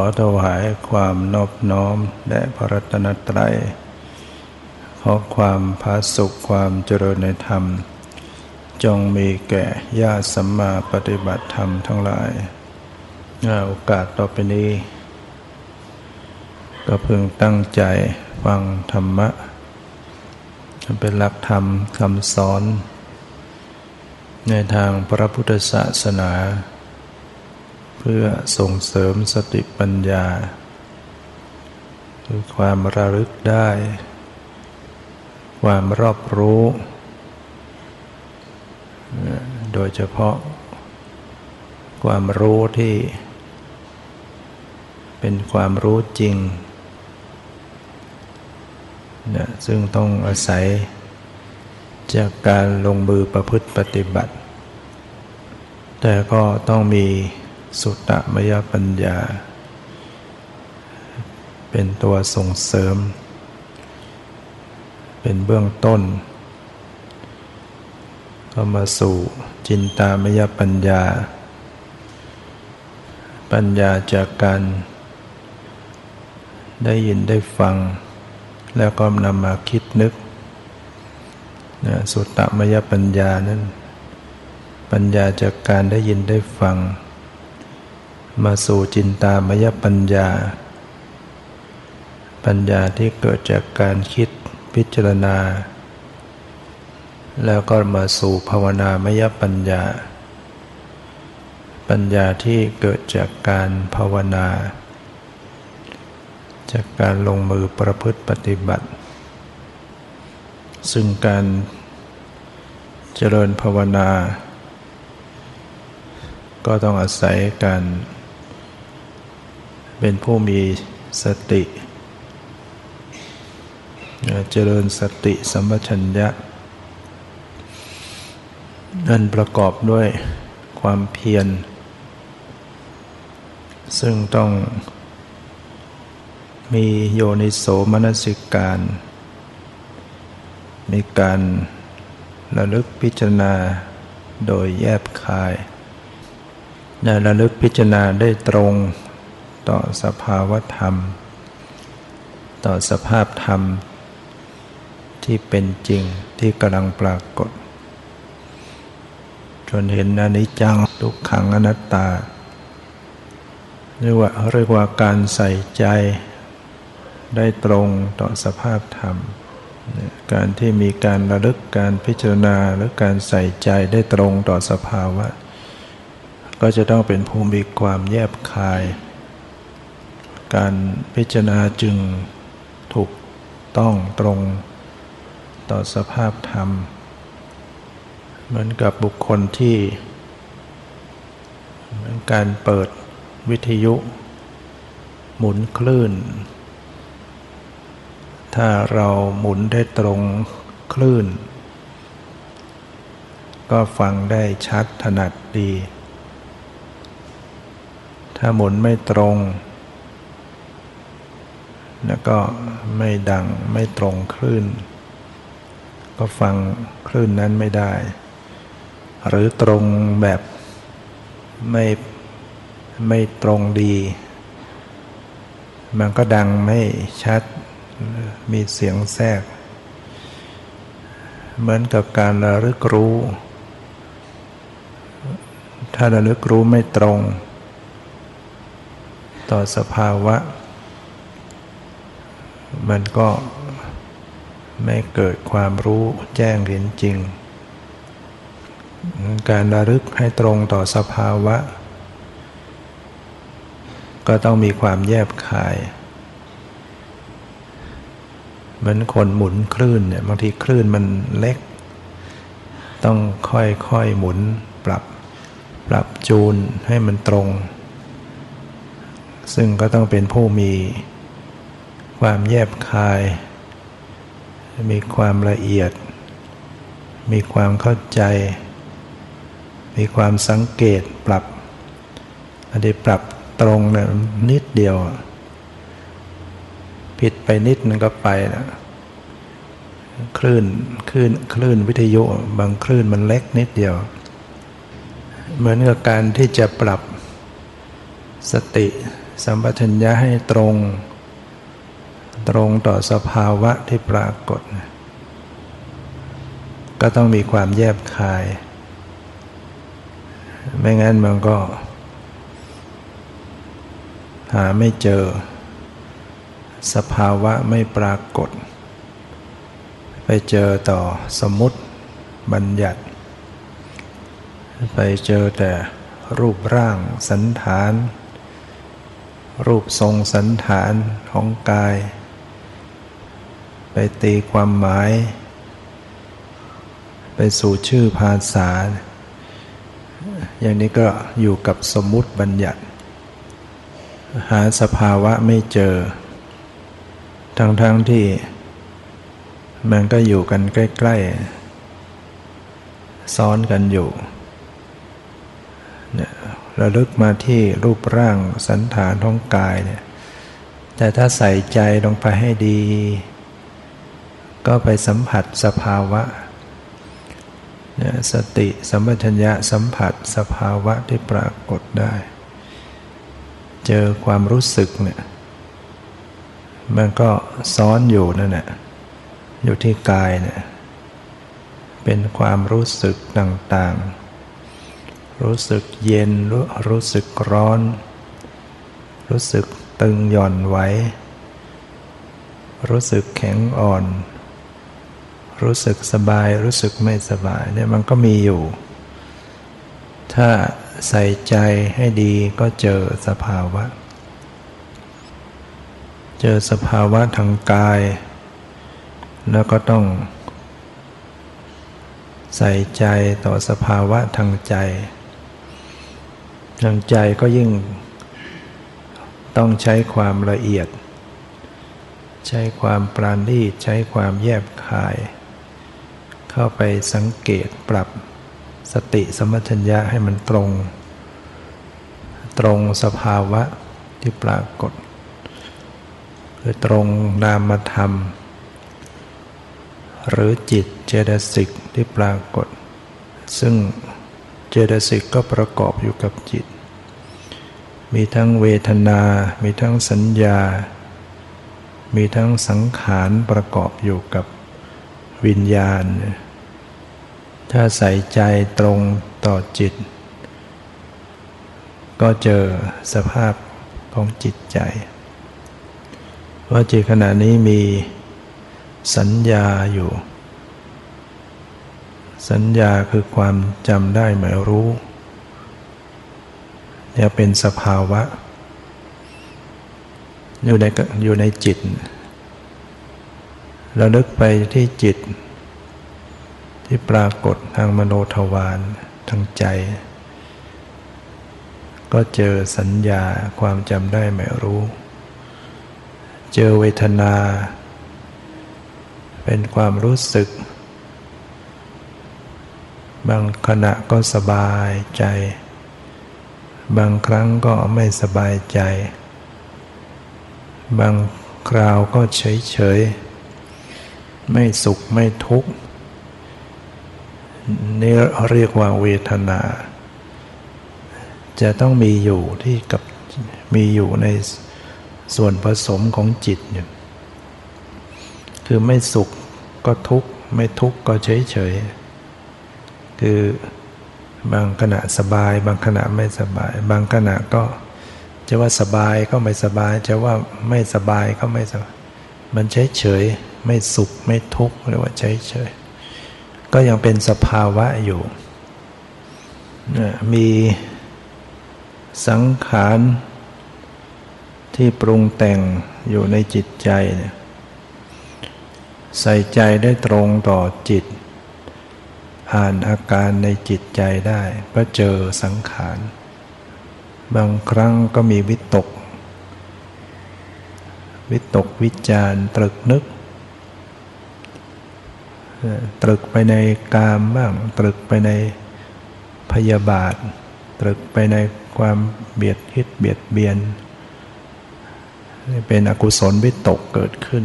อถวายความนอบน้อมแด่พระรัตนตรัย ขอความพาสุขความเจริญในธรรม จงมีแก่ญาติสัมมาปฏิบัติธรรมทั้งหลายโอกาสต่อไปนี้ ก็พึงตั้งใจฟังธรรมะ เป็นหลักธรรมคำสอน ในทางพระพุทธศาสนา เพื่อส่งเสริมสติปัญญา คือความระลึกได้ ความรอบรู้ โดยเฉพาะ ความรู้ที่ เป็นความรู้จริงนะซึ่งต้องอาศัยจากการลงมือประพฤติปฏิบัติ แต่ก็ต้องมี สุตตมยปัญญา เป็นตัวส่งเสริม เป็นเบื้องต้น ก็มาสู่จินตามยปัญญา ปัญญาจากการได้ยินได้ฟัง แล้วก็นำมาคิดนึกสุตตมยปัญญานั้น ปัญญาจากการได้ยินได้ฟัง มาสู่จินตามยปัญญา ปัญญาที่เกิดจากการคิดพิจารณา แล้วก็มาสู่ภาวนามยปัญญา ปัญญาที่เกิดจากการภาวนา จากการลงมือประพฤติปฏิบัติ ซึ่งการเจริญภาวนา ก็ต้องอาศัยการ เป็นผู้มีสติ เจริญสติสัมปชัญญะนั่นประกอบด้วยความเพียร ซึ่งต้องมีโยนิโสมนสิการ มีการระลึกพิจารณาโดยแยบคายในระลึกพิจารณาได้ตรง ต่อสภาวธรรม ต่อสภาพธรรม ที่เป็นจริงที่กำลังปรากฏ จนเห็นอนิจจังทุกขังอนัตตาเรียกว่าเรียกว่าการใส่ใจได้ตรงต่อสภาพธรรม การที่มีการระลึกการพิจารณาหรือการใส่ใจได้ตรงต่อสภาวะ ก็จะต้องเป็นภูมิความแยบคาย การพิจารณาจึงถูกต้องตรงต่อสภาพธรรม เหมือนกับบุคคลที่เหมือนการเปิดวิทยุ หมุนคลื่น ถ้าเราหมุนได้ตรงคลื่น ก็ฟังได้ชัดถนัดดี ถ้าหมุนไม่ตรง แล้วก็ไม่ดังไม่ตรงคลื่น ก็ฟังคลื่นนั้นไม่ได้ หรือตรงแบบไม่ไม่ตรงดี มันก็ดังไม่ชัด มีเสียงแทรก เหมือนกับการระลึกรู้ ถ้าระลึกรู้ไม่ตรง ต่อสภาวะ มันก็ไม่เกิดความรู้แจ้งเห็นจริง การระลึกให้ตรงต่อสภาวะ ก็ต้องมีความแยบคายเหมือนคนหมุนคลื่นเนี่ยบางทีคลื่นมันเล็ก ต้องค่อยๆหมุนปรับปรับจูนให้มันตรง ซึ่งก็ต้องเป็นผู้มี ความแยบคาย มีความละเอียด มีความเข้าใจ มีความสังเกตปรับอันนี้ปรับตรงนี่ยนิดเดียว ผิดไปนิดนึงก็ไปนะคลื่นคลื่นคลื่นวิทยุบางคลื่นมันเล็กนิดเดียว เหมือนกับการที่จะปรับสติสัมปชัญญะให้ตรง ตรงต่อสภาวะที่ปรากฏ ก็ต้องมีความแยบคาย ไม่งั้นมันก็ หาไม่เจอ สภาวะไม่ปรากฏ ไปเจอต่อสมมติบัญญัติ ไปเจอแต่รูปร่างสันฐานรูปทรงสันฐานของกาย ตีความหมาย ไปสู่ชื่อภาษา อย่างนี้ก็อยู่กับสมมุติบัญญัติ หาสภาวะไม่เจอ ทั้งๆทที่ มันก็อยู่กันใกล้ ๆ ซ้อนกันอยู่เนี่ยระลึกมาที่รูปร่างสันฐานท้องกายเนี่ยแต่ถ้าใส่ใจลงไปให้ดี ก็ไปสัมผัสสภาวะนะสติสัมปชัญญะสัมผัสสภาวะที่ปรากฏได้ เจอความรู้สึกเนี่ยมันก็ซ้อนอยู่นั่นแหละอยู่ที่กายเนี่ยเป็นความรู้สึกต่างๆ รู้สึกเย็นรู้รู้สึกร้อน รู้สึกตึงหย่อนไหวรู้สึกแข็งอ่อน รู้สึกสบายรู้สึกไม่สบายเนี่ยมันก็มีอยู่ ถ้าใส่ใจให้ดีก็เจอสภาวะ เจอสภาวะทางกาย แล้วก็ต้อง ใส่ใจต่อสภาวะทางใจ ทางใจก็ยิ่ง ต้องใช้ความละเอียด ใช้ความปราณีตใช้ความแยบคาย เข้าไปสังเกตปรับสติสมัชัญญะให้มันตรง ตรงสภาวะที่ปรากฏ คือตรงนามธรรม หรือจิตเจตสิกที่ปรากฏ ซึ่งเจตสิกก็ประกอบอยู่กับจิต มีทั้งเวทนา มีทั้งสัญญา มีทั้งสังขารประกอบอยู่กับวิญญาณ ถ้าใส่ใจตรงต่อจิต ก็เจอสภาพของจิตใจ ว่าจิตขณะนี้มีสัญญาอยู่ สัญญาคือความจำได้หมายรู้เนี่ยเป็นสภาวะ อยู่ในอยู่ในจิตเราลึกไปที่จิต ที่ปรากฏทางมโนทวารทางใจ ก็เจอสัญญาความจำได้หมายรู้ เจอเวทนา เป็นความรู้สึก บางขณะก็สบายใจ บางครั้งก็ไม่สบายใจ บางคราวก็เฉยเฉยไม่สุขไม่ทุกข์ นี่เรียกว่าเวทนา จะต้องมีอยู่ที่กับมีอยู่ในส่วนผสมของจิตอยู่คือไม่สุขก็ทุกข์ไม่ทุกข์ก็เฉยเฉยคือบางขณะสบาย บางขณะไม่สบาย บางขณะก็จะว่าสบายก็ไม่สบาย จะว่าไม่สบายก็ไม่สบาย มันเฉยเฉยไม่สุขไม่ทุกข์เรียกว่าเฉยเฉย ก็ยังเป็นสภาวะอยู่ มีสังขารที่ปรุงแต่งอยู่ในจิตใจเนี่ยใส่ใจได้ตรงต่อจิต อ่านอาการในจิตใจได้ ก็เจอสังขาร บางครั้งก็มีวิตก วิตกวิจารตรึกนึก ตรึกไปในกามบ้าง ตรึกไปในพยาบาท ตรึกไปในความเบียดคิดเบียดเบียน เป็นอกุศลวิตกเกิดขึ้น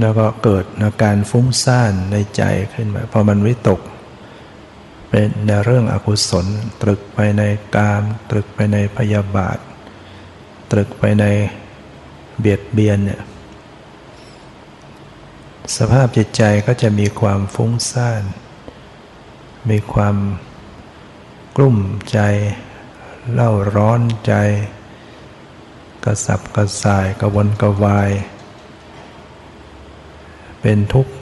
แล้วก็เกิดอาการฟุ้งซ่านในใจขึ้นมาพอมันวิตก เป็นในเรื่องอกุศล ตรึกไปในกาม ตรึกไปในพยาบาท ตรึกไปในเบียดเบียนเนี่ย สภาพจิตใจก็จะมีความฟุ้งซ่าน มีความกลุ่มใจ เล่าร้อนใจ กระสับกระส่ายกระวนกระวาย เป็นทุกข์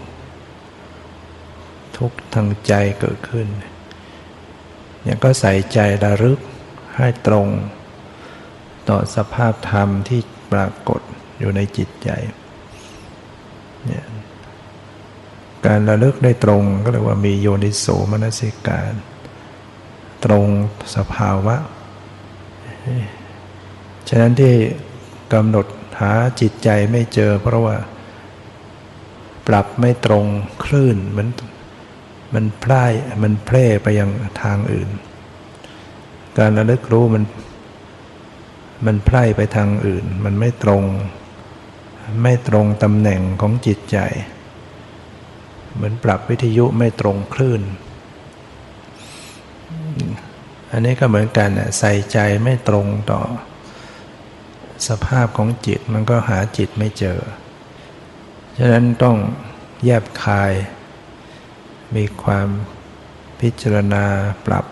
ทุกข์ทางใจเกิดขึ้นเนี่ยก็ใส่ใจระลึกให้ตรง ต่อสภาพธรรมที่ปรากฏอยู่ในจิตใจเนี่ย การระลึกได้ตรงก็เรียกว่ามีโยนิโสมนสิการ ตรงสภาวะ ฉะนั้นที่กำหนดหาจิตใจไม่เจอ เพราะว่า ปรับไม่ตรงคลื่นมันมันพล่ายมันเพล่ไปยังทางอื่น การระลึกรู้มัน มันพล่ายไปทางอื่น มันไม่ตรง ไม่ตรงตำแหน่งของจิตใจ เหมือนปรับวิทยุไม่ตรงคลื่น อันนี้ก็เหมือนกันใส่ใจไม่ตรงต่อ สภาพของจิตมันก็หาจิตไม่เจอ ฉะนั้นต้องแยบคาย มีความพิจารณาปรับ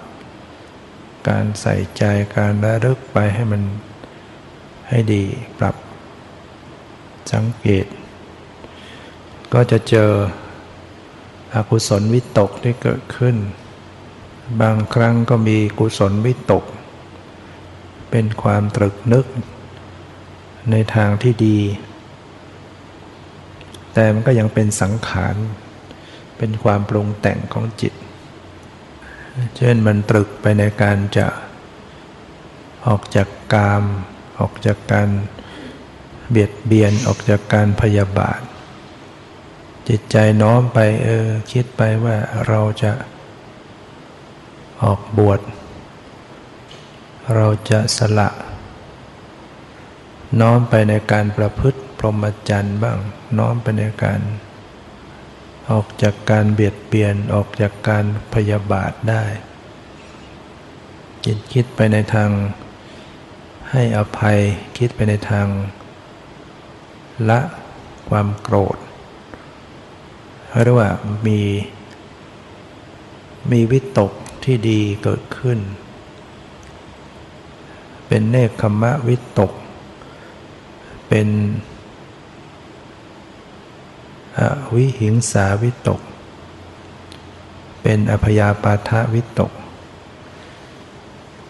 การใส่ใจการระลึกไปให้มันให้ดีปรับสังเกต ก็จะเจอ อกุศลวิตกที่เกิดขึ้น บางครั้งก็มีกุศลวิตก เป็นความตรึกนึก ในทางที่ดี แต่มันก็ยังเป็นสังขาร เป็นความปรุงแต่งของจิต เช่นมันตรึกไปในการจะออกจากกาม ออกจากการเบียดเบียนออกจากการพยาบาท จิตใจน้อมไปเออคิดไปว่าเราจะออกบวช เราจะสละ น้อมไปในการประพฤติพรหมจรรย์บ้าง น้อมไปในการ ออกจากการเบียดเบียนออกจากการพยาบาทได้ จิตคิดไปในทางให้อภัยคิดไปในทาง ละความโกรธ เรียกว่ามีมีวิตกที่ดีเกิดขึ้น เป็นเนคขมะวิตก เป็นอวิหิงสาวิตก เป็นอภยาปาทวิตก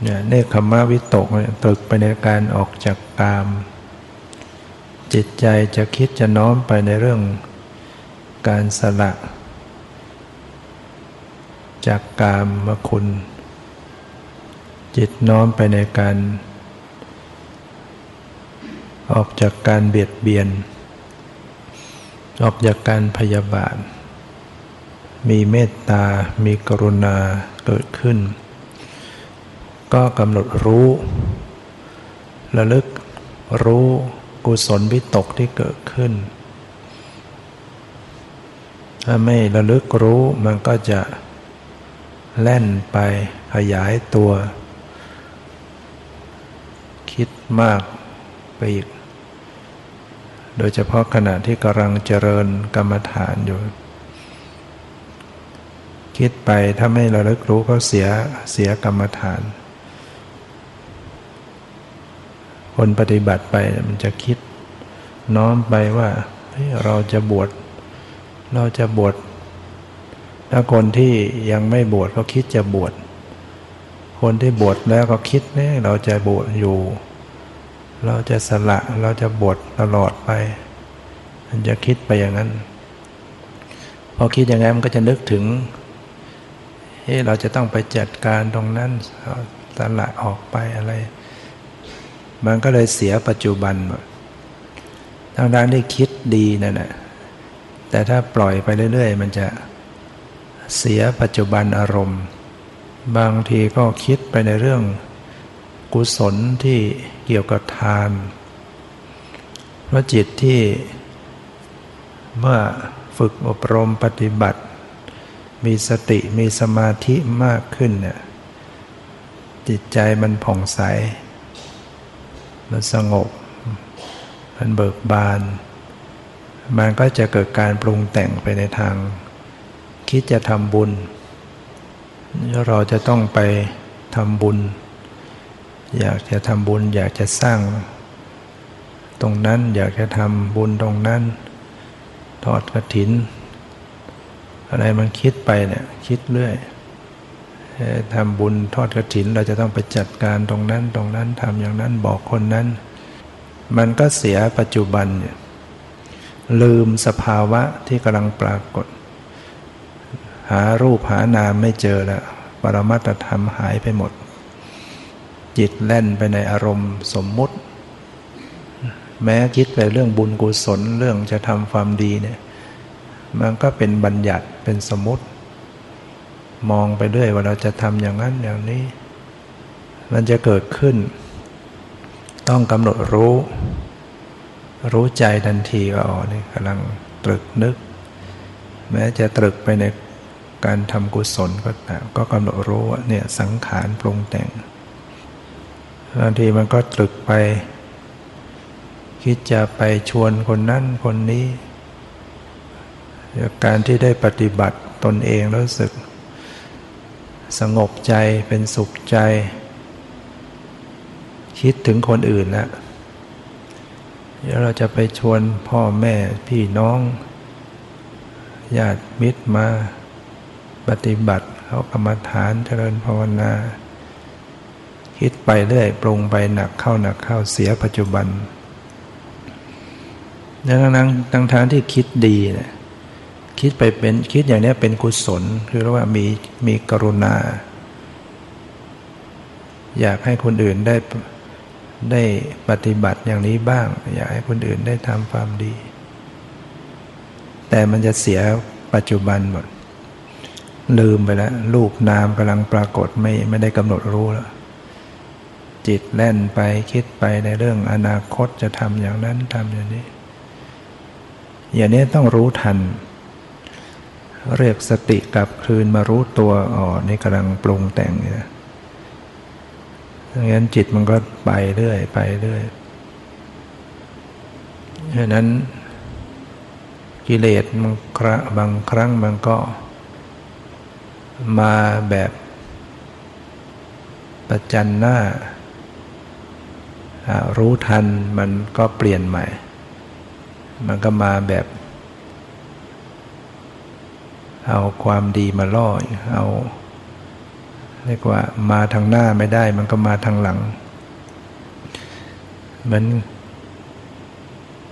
เนี่ยเนคขมะวิตกตึกไปในการออกจากกาม จิตใจจะคิดจะน้อมไปในเรื่อง การสละ จากกามมคุณ จิตน้อมไปในการ ออกจากการเบียดเบียน ออกจากการพยาบาท มีเมตตา มีกรุณาเกิดขึ้น ก็กำหนดรู้ระลึกรู้กุศลวิตกที่เกิดขึ้น ถ้าไม่ระลึกรู้มันก็จะแล่นไปขยายตัว คิดมากไปอีก โดยเฉพาะขณะที่กำลังเจริญกรรมฐานอยู่ คิดไปถ้าไม่ระลึกรู้ก็เสียเสียกรรมฐาน คนปฏิบัติไปมันจะคิดน้อมไปว่าเราจะบวช เราจะบวชถ้าคนที่ยังไม่บวชก็คิดจะบวชคนที่บวชแล้วก็คิดเนี่ยเราจะบวชอยู่ เราจะสละเราจะบวชตลอดไป มันจะคิดไปอย่างนั้น พอคิดอย่างนั้นมันก็จะนึกถึงเฮ้เราจะต้องไปจัดการตรงนั้นสละออกไปอะไร มันก็เลยเสียปัจจุบันหมดทางด้านที่คิดดีนั่นแหละ แต่ถ้าปล่อยไปเรื่อย ๆ มันจะเสียปัจจุบันอารมณ์ บางทีก็คิดไปในเรื่องกุศลที่เกี่ยวกับทาน เพราะจิตที่เมื่อฝึกอบรมปฏิบัติ มีสติมีสมาธิมากขึ้นเนี่ยจิตใจมันผ่องใส มันสงบ มันเบิกบาน มันก็จะเกิดการปรุงแต่งไปในทาง คิดจะทำบุญ เราจะต้องไปทำบุญ อยากจะทำบุญ อยากจะสร้าง ตรงนั้นอยากจะทำบุญตรงนั้นทอดกระถิน อะไรมันคิดไปเนี่ยคิดเรื่อยทำบุญทอดกระถิน เราจะต้องไปจัดการตรงนั้นตรงนั้นทำอย่างนั้นบอกคนนั้น มันก็เสียปัจจุบันเนี่ย ลืมสภาวะที่กำลังปรากฏ หารูปหานามไม่เจอแล้วปรมัตธรรมหายไปหมด จิตแล่นไปในอารมณ์สมมุติ แม้คิดไปเรื่องบุญกุศลเรื่องจะทำความดีเนี่ยมันก็เป็นบัญญัติเป็นสมมติ มองไปเรื่อยว่าเราจะทำอย่างนั้นอย่างนี้ มันจะเกิดขึ้น ต้องกำหนดรู้ รู้ใจทันทีว่าอ๋อนี่กำลังตรึกนึก แม้จะตรึกไปในการทำกุศลก็ตามก็กำหนดรู้ว่าเนี่ยสังขารปรุงแต่งบางทีมันก็ตรึกไป คิดจะไปชวนคนนั้นคนนี้จากการที่ได้ปฏิบัติตนเองรู้สึก สงบใจเป็นสุขใจ คิดถึงคนอื่นแล้ว ดี๋ยวเราจะไปชวนพ่อแม่พี่น้องญาติมิตรมาปฏิบัติเขากรรมฐานเจริญภาวนา คิดไปเรื่อยปรุงไปหนักเข้าหนักเข้าเสียปัจจุบันดังนั้นทั้งทางที่คิดดีเนี่ยคิดไปเป็นคิดอย่างนี้เป็นกุศล คือเรียกว่ามีมีกรุณา อยากให้คนอื่นได้ ได้ปฏิบัติอย่างนี้บ้าง อยากให้คนอื่นได้ทำความดี แต่มันจะเสียปัจจุบันหมด ลืมไปแล้วรูปนามกำลังปรากฏไม่ไม่ได้กำหนดรู้แล้วจิตแล่นไปคิดไปในเรื่องอนาคตจะทำอย่างนั้นทำอย่างนี้ อย่างนี้ต้องรู้ทัน เรียกสติกลับคืนมารู้ตัวอ๋อนี่กำลังปรุงแต่งเนี่ย ดังนั้นจิตมันก็ไปเรื่อยไปเรื่อยฉะนั้นกิเลสมันคระบางครั้งมันก็มาแบบประจันหน้า รู้ทันมันก็เปลี่ยนใหม่ มันก็มาแบบ เอาความดีมาล่อเอา เรียกว่ามาทางหน้าไม่ได้ มันก็มาทางหลัง เหมือน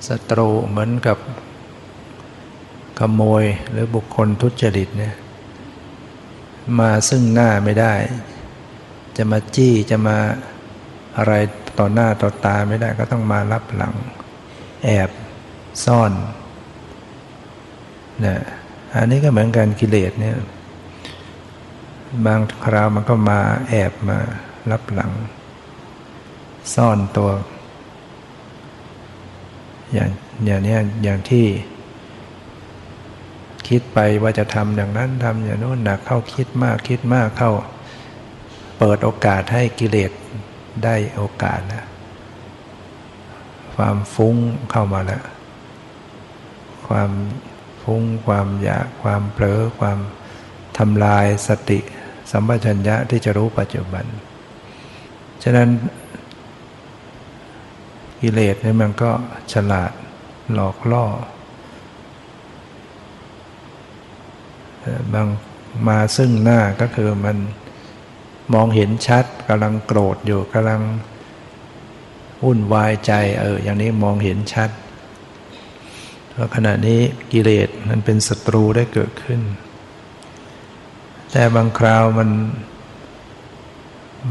ศัตรูเหมือนกับขโมยหรือบุคคลทุจริตเนี่ยมาซึ่งหน้าไม่ได้ จะมาจี้จะมาอะไรต่อหน้าต่อตาไม่ได้ก็ต้องมารับหลัง แอบซ่อนนี่ยอันนี้ก็เหมือนกันกิเลสเนี่ย บางคราวมันก็มาแอบมารับหลัง ซ่อนตัว อย่างอย่างนี้อย่างที่คิดไปว่าจะทำอย่างนั้นทำอย่างโน้นหนักเข้าคิดมากคิดมากเข้า เปิดโอกาสให้กิเลสได้โอกาสนะความฟุ้งเข้ามาแล้ว ความฟุ้งความอยากความเผลอความทำลายสติ สัมปชัญญะที่จะรู้ปัจจุบัน ฉะนั้นกิเลสเนี่ยมันก็ฉลาดหลอกล่อ บางมาซึ่งหน้าก็คือมันมองเห็นชัดกำลังโกรธอยู่กำลังวุ่นวายใจเอออย่างนี้มองเห็นชัดเพราะขณะนี้กิเลสมันเป็นศัตรูได้เกิดขึ้น แต่บางคราวมัน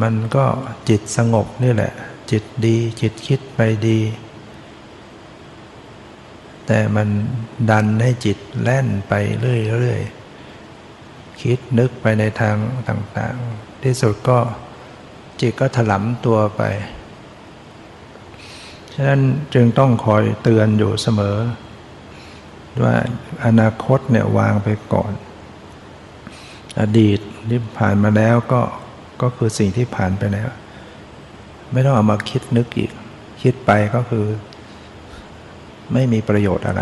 มันก็จิตสงบนี่แหละ จิตดี จิตคิดไปดี แต่มันดันให้จิตแล่นไปเรื่อยๆคิดนึกไปในทางต่างๆ ที่สุดก็จิตก็ถลำตัวไป ฉะนั้นจึงต้องคอยเตือนอยู่เสมอ ว่าอนาคตเนี่ยวางไปก่อน อดีตที่ผ่านมาแล้วก็ก็คือสิ่งที่ผ่านไปแล้ว ไม่ต้องเอามาคิดนึกอีก คิดไปก็คือ ไม่มีประโยชน์อะไร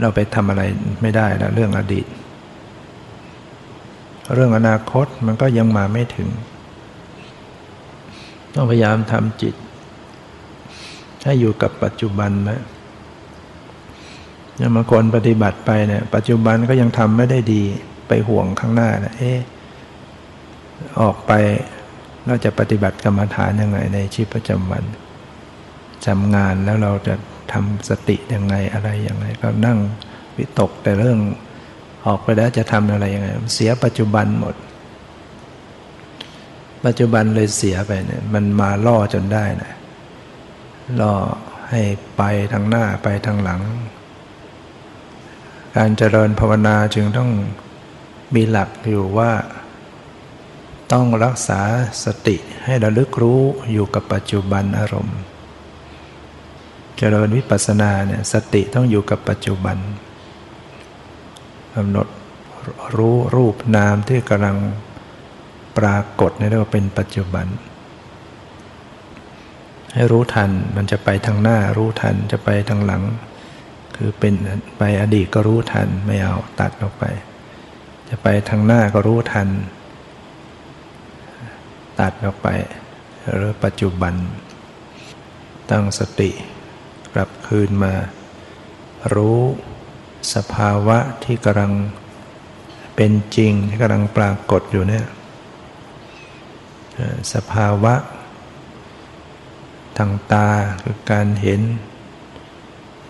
เราไปทำอะไรไม่ได้แล้วเรื่องอดีต เรื่องอนาคตมันก็ยังมาไม่ถึง ต้องพยายามทำจิต ให้อยู่กับปัจจุบันนะอ ย่างบางคนปฏิบัติไปเนี่ย ปัจจุบันก็ยังทำไม่ได้ดีไปห่วงข้างหน้านะเอ๊ะออกไปเราจะปฏิบัติกรรมฐานยังไง ในชีวิตประจำวันจำงานแล้วเราจะทำสติยังไงอะไรยังไง ก็นั่งวิตกแต่เรื่องออกไปแล้วจะทำอะไรยังไง เสียปัจจุบันหมด ปัจจุบันเลยเสียไปเนี่ย มันมาล่อจนได้นะล่อให้ไปทางหน้าไปทางหลัง การเจริญภาวนาจึงต้องมีหลักอยู่ว่า ต้องรักษาสติให้ระลึกรู้อยู่กับปัจจุบันอารมณ์ เจริญวิปัสสนาเนี่ยสติต้องอยู่กับปัจจุบันกำหนดรู้รูปนามที่กำลังปรากฏเรียกว่าเป็นปัจจุบัน ให้รู้ทันมันจะไปทางหน้ารู้ทันจะไปทางหลัง คือเป็นไปอดีตก็รู้ทันไม่เอาตัดออกไป จะไปทางหน้าก็รู้ทัน ตัดออกไป หรือปัจจุบัน ตั้งสติกลับคืนมา รู้สภาวะที่กำลังเป็นจริงที่กำลังปรากฏอยู่เนี่ยสภาวะทางตาคือการเห็น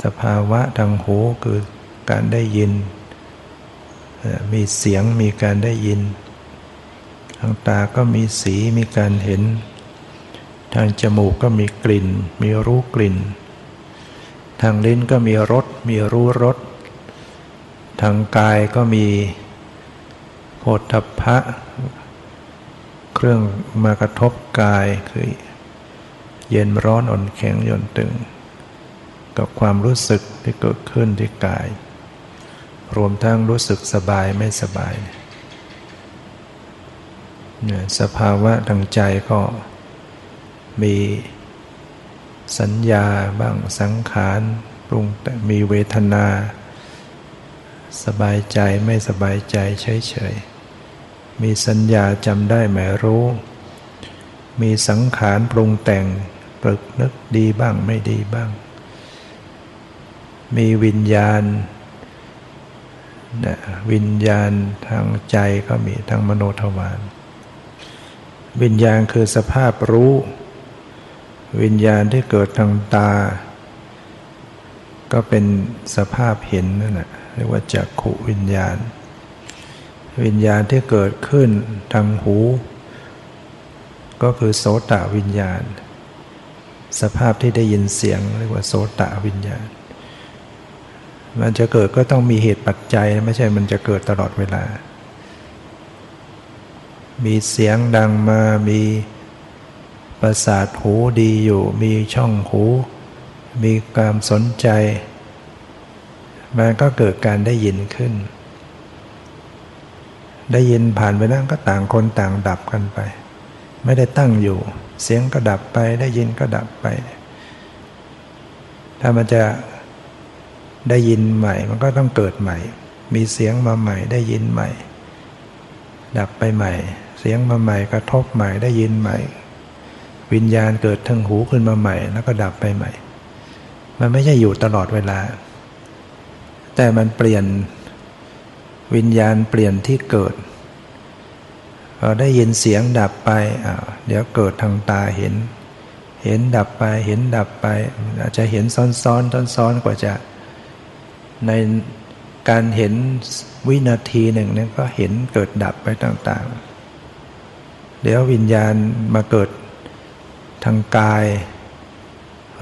สภาวะทางหูคือการได้ยิน มีเสียงมีการได้ยิน ทางตาก็มีสีมีการเห็น ทางจมูกก็มีกลิ่น มีรู้กลิ่น ทางลิ้นก็มีรสมีรู้รส ทางกายก็มีโพธพะ เครื่องมากระทบกายคือเย็นร้อนอ่อนแข็งย่นตึง กับความรู้สึกที่เกิดขึ้นที่กาย รวมทั้งรู้สึกสบายไม่สบายเนี่ยสภาวะทางใจก็มีสัญญาบ้างสังขารปรุงแต่มีเวทนา สบายใจไม่สบายใจเฉยๆมีสัญญาจำได้หมายรู้ มีสังขารปรุงแต่งปรึกนึกดีบ้างไม่ดีบ้าง มีวิญญาณนะวิญญาณทางใจก็มีทางมโนทวาร วิญญาณคือสภาพรู้ วิญญาณที่เกิดทางตา ก็เป็นสภาพเห็นนั่นแหละเรียกว่าจักขุวิญญาณ วิญญาณที่เกิดขึ้นทางหู ก็คือโสตวิญญาณ สภาพที่ได้ยินเสียงเรียกว่าโสตวิญญาณ มันจะเกิดก็ต้องมีเหตุปัจจัย ไม่ใช่มันจะเกิดตลอดเวลา มีเสียงดังมา มีประสาทหูดีอยู่ มีช่องหู มีความสนใจ มันก็เกิดการได้ยินขึ้น ได้ยินผ่านไปนั่งก็ต่างคนต่างดับกันไป ไม่ได้ตั้งอยู่ เสียงก็ดับไป ได้ยินก็ดับไป ถ้ามันจะ ได้ยินใหม่ มันก็ต้องเกิดใหม่ มีเสียงมาใหม่ ได้ยินใหม่ ดับไปใหม่ เสียงมาใหม่กระทบใหม่ได้ยินใหม่ วิญญาณเกิดทางหูขึ้นมาใหม่ แล้วก็ดับไปใหม่ มันไม่ใช่อยู่ตลอดเวลา แต่มันเปลี่ยนวิญญาณเปลี่ยนที่เกิดพอได้ยินเสียงดับไปเดี๋ยวเกิดทางตาเห็น เห็นดับไป เห็นดับไป อาจจะเห็นซ้อนซ้อนซ้อนซ้อนกว่าจะ ในการเห็นวินาทีหนึ่งนี่ก็เห็นเกิดดับไปต่างๆ เดี๋ยววิญญาณมาเกิดทางกาย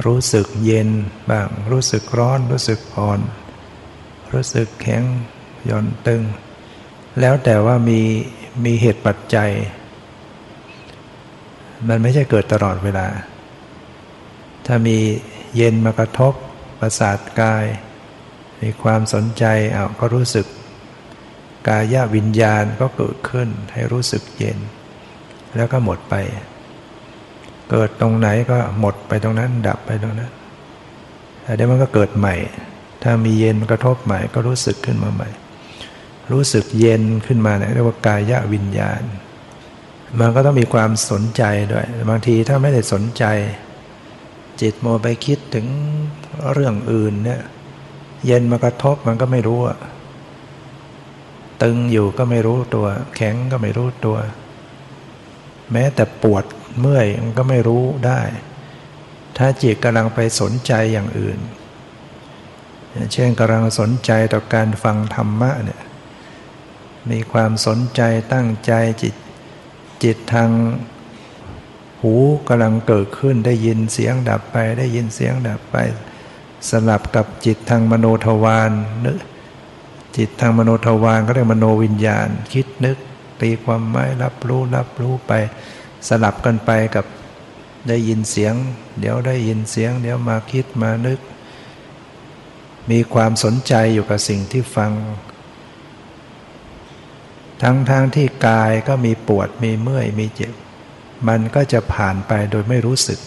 รู้สึกเย็นบ้าง รู้สึกร้อน รู้สึกอ่อน รู้สึกแข็งหย่อนตึง แล้วแต่ว่ามีมีเหตุปัจจัย มันไม่ใช่เกิดตลอดเวลา ถ้ามีเย็นมากระทบประสาทกาย มีความสนใจเอาก็รู้สึก กายวิญญาณก็เกิดขึ้นให้รู้สึกเย็น แล้วก็หมดไป เกิดตรงไหนก็หมดไปตรงนั้น ดับไปตรงนั้นแต่เดี๋ยวมันก็เกิดใหม่ ถ้ามีเย็นกระทบใหม่ก็รู้สึกขึ้นมาใหม่ รู้สึกเย็นขึ้นมาเนี่ยเรียกว่ากายวิญญาณ มันก็ต้องมีความสนใจด้วย บางทีถ้าไม่ได้สนใจ จิตโมไปคิดถึงเรื่องอื่นเนี่ย เย็นมากระทบมันก็ไม่รู้อะตึงอยู่ก็ไม่รู้ตัว แข็งก็ไม่รู้ตัว แม้แต่ปวดเมื่อยมันก็ไม่รู้ได้ ถ้าจิตกำลังไปสนใจอย่างอื่น เช่นกำลังสนใจต่อการฟังธรรมะเนี่ยมีความสนใจตั้งใจจิต จิตทางหูกำลังเกิดขึ้นได้ยินเสียงดับไป ได้ยินเสียงดับไป สลับกับจิตทางมโนทวารนึกจิตทางมโนทวารก็เรียกมโนวิญญาณ คิดนึกตีความหมายรับรู้รับรู้ไป สลับกันไปกับได้ยินเสียง เดี๋ยวได้ยินเสียง เดี๋ยวมาคิดมานึก มีความสนใจอยู่กับสิ่งที่ฟัง ทั้งๆทที่กายก็มีปวดมีเมื่อยมีเจ็บ มันก็จะผ่านไปโดยไม่รู้สึก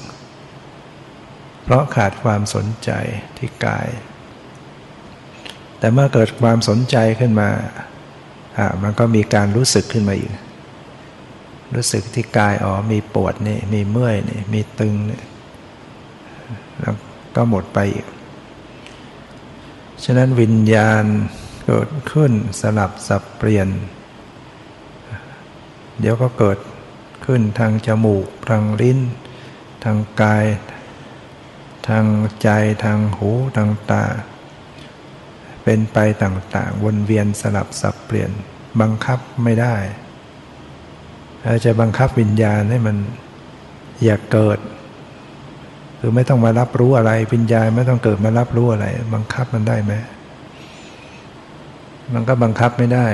เพราะขาดความสนใจที่กาย แต่เมื่อเกิดความสนใจขึ้นมาอ่ามันก็มีการรู้สึกขึ้นมาอีก รู้สึกที่กายอ๋อมีปวดนี่มีเมื่อยนี่มีตึงนี่แล้วก็หมดไปอีก ฉะนั้นวิญญาณเกิดขึ้นสลับสับเปลี่ยน เดี๋ยวก็เกิดขึ้นทางจมูก ทางลิ้น ทางกายท ทางใจทางหูทางตา เป็นไปต่างๆ วนเวียนสลับสับเปลี่ยน บังคับไม่ได้อาจจะบังคับวิญญาณให้มันอยากเกิด คือไม่ต้องมารับรู้อะไรวิญญาณไม่ต้องเกิดมารับรู้อะไร บังคับมันได้ไหมมันก็บังคับไม่ได้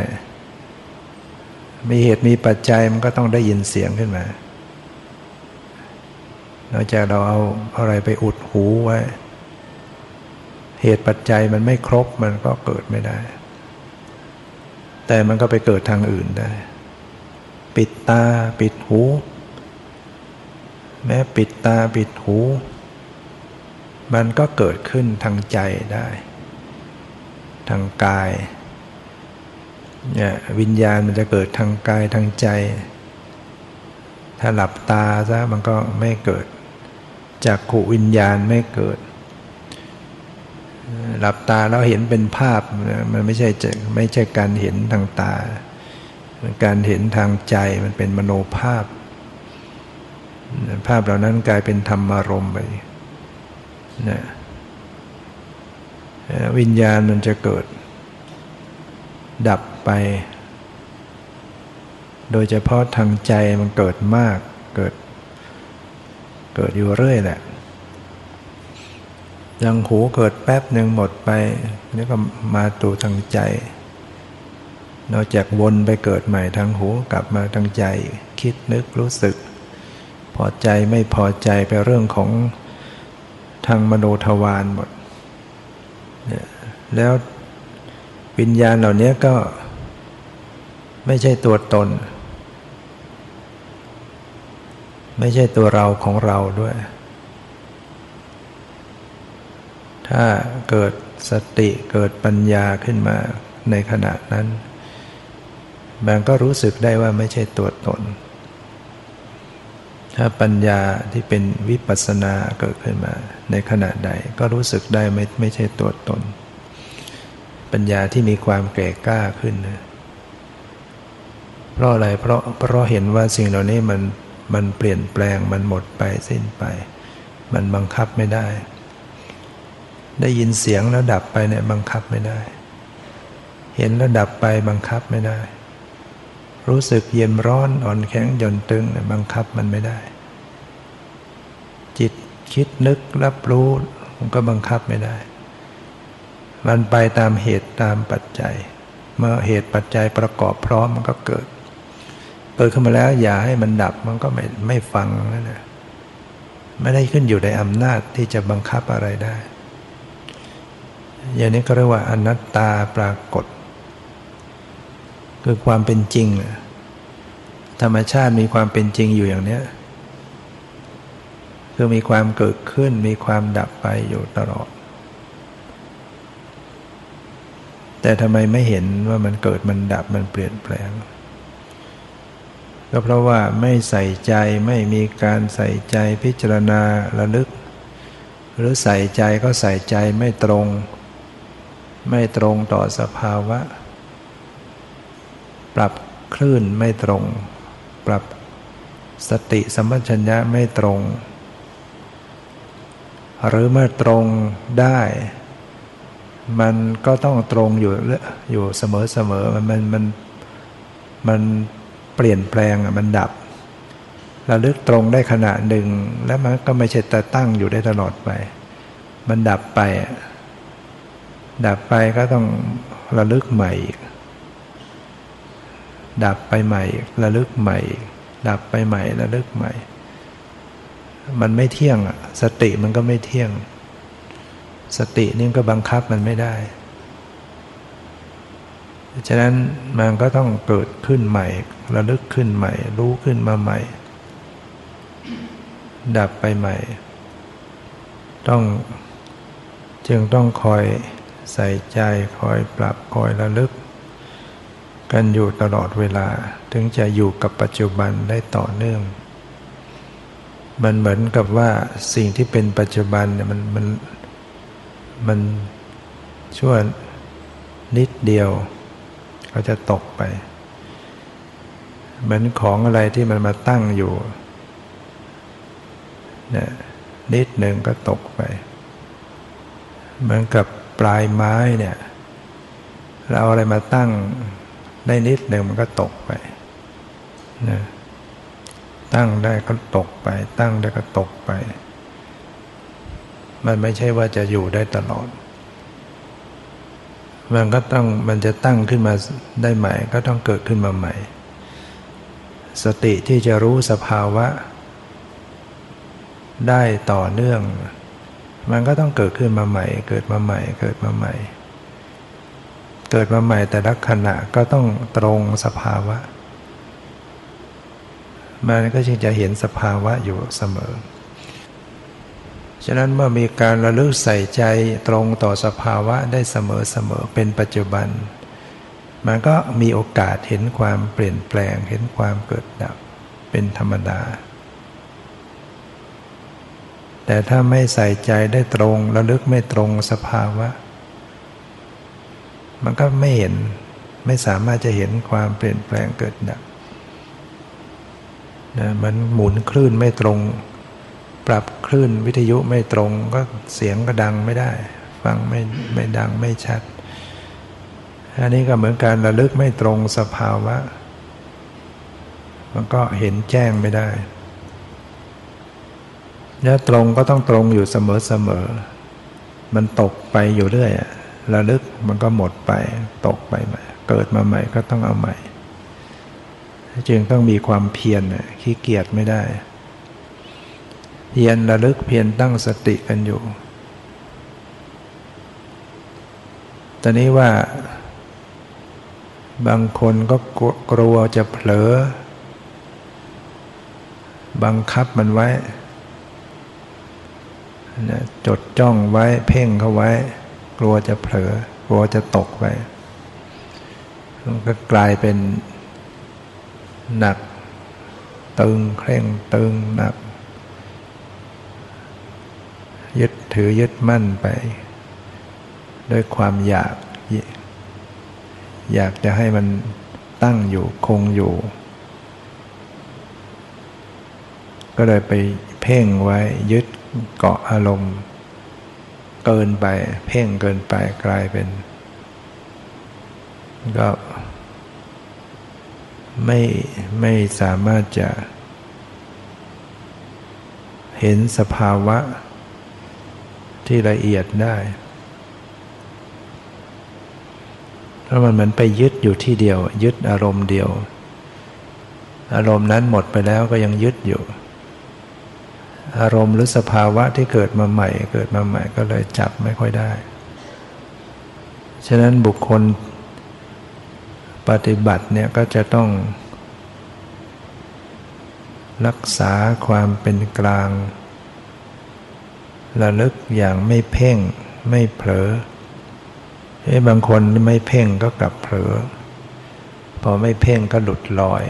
มีเหตุมีปัจจัยมันก็ต้องได้ยินเสียงขึ้นมา นอกจากเราเอาอะไรไปอุดหูไว้ เหตุปัจจัยมันไม่ครบมันก็เกิดไม่ได้ แต่มันก็ไปเกิดทางอื่นได้ ปิดตาปิดหู แม้ปิดตาปิดหู มันก็เกิดขึ้นทางใจได้ ทางกายเนี่ยวิญญาณมันจะเกิดทางกายทางใจ ถ้าหลับตาซะมันก็ไม่เกิด จากขูวิญญาณไม่เกิด หลับตาแล้วเห็นเป็นภาพมันไม่ใช่ไม่ใช่การเห็นทางตา มันการเห็นทางใจมันเป็นมโนภาพ ภาพเหล่านั้นกลายเป็นธรรมารมณ์ไปนะวิญญาณมันจะเกิด ดับไป โดยเฉพาะทางใจมันเกิดมากเกิด เกิดอยู่เรื่อยแหละยังหูเกิดแป๊บหนึ่งหมดไปนี่ก็มาตูทางใจ นอกจากวนไปเกิดใหม่ทางหูกลับมาทางใจ คิดนึกรู้สึก พอใจไม่พอใจไปเรื่องของทางมโนทวารหมด แล้ววิญญาณเหล่านี้ก็ไม่ใช่ตัวตน ไม่ใช่ตัวเราของเราด้วย ถ้าเกิดสติเกิดปัญญาขึ้นมาในขณะนั้นมันก็รู้สึกได้ว่าไม่ใช่ตัวตน ถ้าปัญญาที่เป็นวิปัสสนาเกิดขึ้นมา ในขณะใดก็รู้สึกได้ไม่ไม่ใช่ตัวตน ปัญญาที่มีความแก่กล้าขึ้นนะเพราะอะไรเพราะเพราะเห็นว่าสิ่งเหล่านี้มัน มันเปลี่ยนแปลงมันหมดไปสิ้นไป มันบังคับไม่ได้ ได้ยินเสียงแล้วดับไปเนี่ยบังคับไม่ได้ เห็นแล้วดับไปบังคับไม่ได้ รู้สึกเย็นร้อนอ่อนแข็งหย่อนตึงเนี่ยบังคับมันไม่ได้ จิตคิดนึกรับรู้มันก็บังคับไม่ได้ มันไปตามเหตุตามปัจจัย เมื่อเหตุปัจจัยประกอบพร้อมมันก็เกิด กิดขึ้นมาแล้ว อย่าให้มันดับมันก็ไม่ไม่ฟังนั่นแหละไม่ได้ขึ้นอยู่ในอำนาจที่จะบังคับอะไรได้ อย่างนี้ก็เรียกว่าอนัตตาปรากฏ คือความเป็นจริง ธรรมชาติมีความเป็นจริงอยู่อย่างนี้คือมีความเกิดขึ้นมีความดับไปอยู่ตลอด แต่ทำไมไม่เห็นว่ามันเกิดมันดับมันเปลี่ยนแปลง ก็เพราะว่าไม่ใส่ใจไม่มีการใส่ใจพิจารณาระลึก หรือใส่ใจก็ใส่ใจไม่ตรง ไม่ตรงต่อสภาวะ ปรับคลื่นไม่ตรง ปรับสติสัมปชัญญะไม่ตรง หรือเมื่อตรงได้ มันก็ต้องตรงอยู่อยู่เสมอเสมอมันมันมันมัน เปลี่ยนแปลงมันดับระลึกตรงได้ขณะหนึ่ง แล้วมันก็ไม่ใช่แต่ตั้งอยู่ได้ตลอดไป มันดับไป ดับไปก็ต้องระลึกใหม่ดับไปใหม่ระลึกใหม่ ดับไปใหม่ระลึกใหม่ มันไม่เที่ยงสติมันก็ไม่เที่ยง สตินี่ก็บังคับมันไม่ได้ ฉะนั้นมันก็ต้องเกิดขึ้นใหม่ ระลึกขึ้นใหม่ รู้ขึ้นมาใหม่ ดับไปใหม่ ต้องจึงต้องคอยใส่ใจคอยปรับคอยระลึก กันอยู่ตลอดเวลา ถึงจะอยู่กับปัจจุบันได้ต่อเนื่อง มันเหมือนกับว่าสิ่งที่เป็นปัจจุบันเนี่ยมันมันมันชั่วนิดเดียว ก็จะตกไป เหมือนของอะไรที่มันมาตั้งอยู่เนี่ยนิดหนึ่งก็ตกไป เหมือนกับปลายไม้เนี่ย เราเอาอะไรมาตั้งได้นิดหนึ่งมันก็ตกไปนะตั้งได้ก็ตกไป ตั้งได้ก็ตกไป มันไม่ใช่ว่าจะอยู่ได้ตลอด มันก็ต้องมันจะตั้งขึ้นมาได้ใหม่ ก็ต้องเกิดขึ้นมาใหม่ สติที่จะรู้สภาวะ ได้ต่อเนื่อง มันก็ต้องเกิดขึ้นมาใหม่ เกิดมาใหม่ เกิดมาใหม่ เกิดมาใหม่แต่ละขณะก็ต้องตรงสภาวะ มันก็จึงจะเห็นสภาวะอยู่เสมอ ฉะนั้นเมื่อมีการระลึกใส่ใจตรงต่อสภาวะได้เสมอเสมอเป็นปัจจุบัน มันก็มีโอกาสเห็นความเปลี่ยนแปลงเห็นความเกิดดับเป็นธรรมดา แต่ถ้าไม่ใส่ใจได้ตรงระลึกไม่ตรงสภาวะ มันก็ไม่เห็นไม่สามารถจะเห็นความเปลี่ยนแปลงเกิดดับนะมันหมุนคลื่นไม่ตรง ปรับคลื่นวิทยุไม่ตรงก็เสียงก็ดังไม่ได้ ฟังไม่ไม่ดังไม่ชัด อันนี้ก็เหมือนการระลึกไม่ตรงสภาวะ มันก็เห็นแจ้งไม่ได้ แล้วตรงก็ต้องตรงอยู่เสมอเสมอ มันตกไปอยู่เรื่อยระลึกมันก็หมดไป ตกไปใหม่เกิดมาใหม่ก็ต้องเอาใหม่ จึงต้องมีความเพียรขี้เกียจไม่ได้ เพียรระลึกเพียรตั้งสติกันอยู่ตอนนี้ว่า บางคนก็กลัวจะเผลอ บังคับมันไว้จดจ้องไว้เพ่งเข้าไว้ กลัวจะเผลอกลัวจะตกไปมันก็กลายเป็นหนัก ตึงเคร่งตึงหนัก ยึดถือยึดมั่นไป ด้วยความอยาก อยากจะให้มันตั้งอยู่คงอยู่ ก็เลยไปเพ่งไว้ยึดเกาะอารมณ์ เกินไป เพ่งเกินไปกลายเป็น ก็ไม่ไม่สามารถจะเห็นสภาวะ ที่ละเอียดได้ เพราะมันเหมือนไปยึดอยู่ที่เดียว ยึดอารมณ์เดียว อารมณ์นั้นหมดไปแล้วก็ยังยึดอยู่ อารมณ์หรือสภาวะที่เกิดมาใหม่ เกิดมาใหม่ก็เลยจับไม่ค่อยได้ ฉะนั้นบุคคลปฏิบัติเนี่ยก็จะต้อง รักษาความเป็นกลาง ระลึกอย่างไม่เพ่ง ไม่เผลอเอ้บางคนไม่เพ่งก็กลับเผลอ พอไม่เพ่งก็หลุดลอย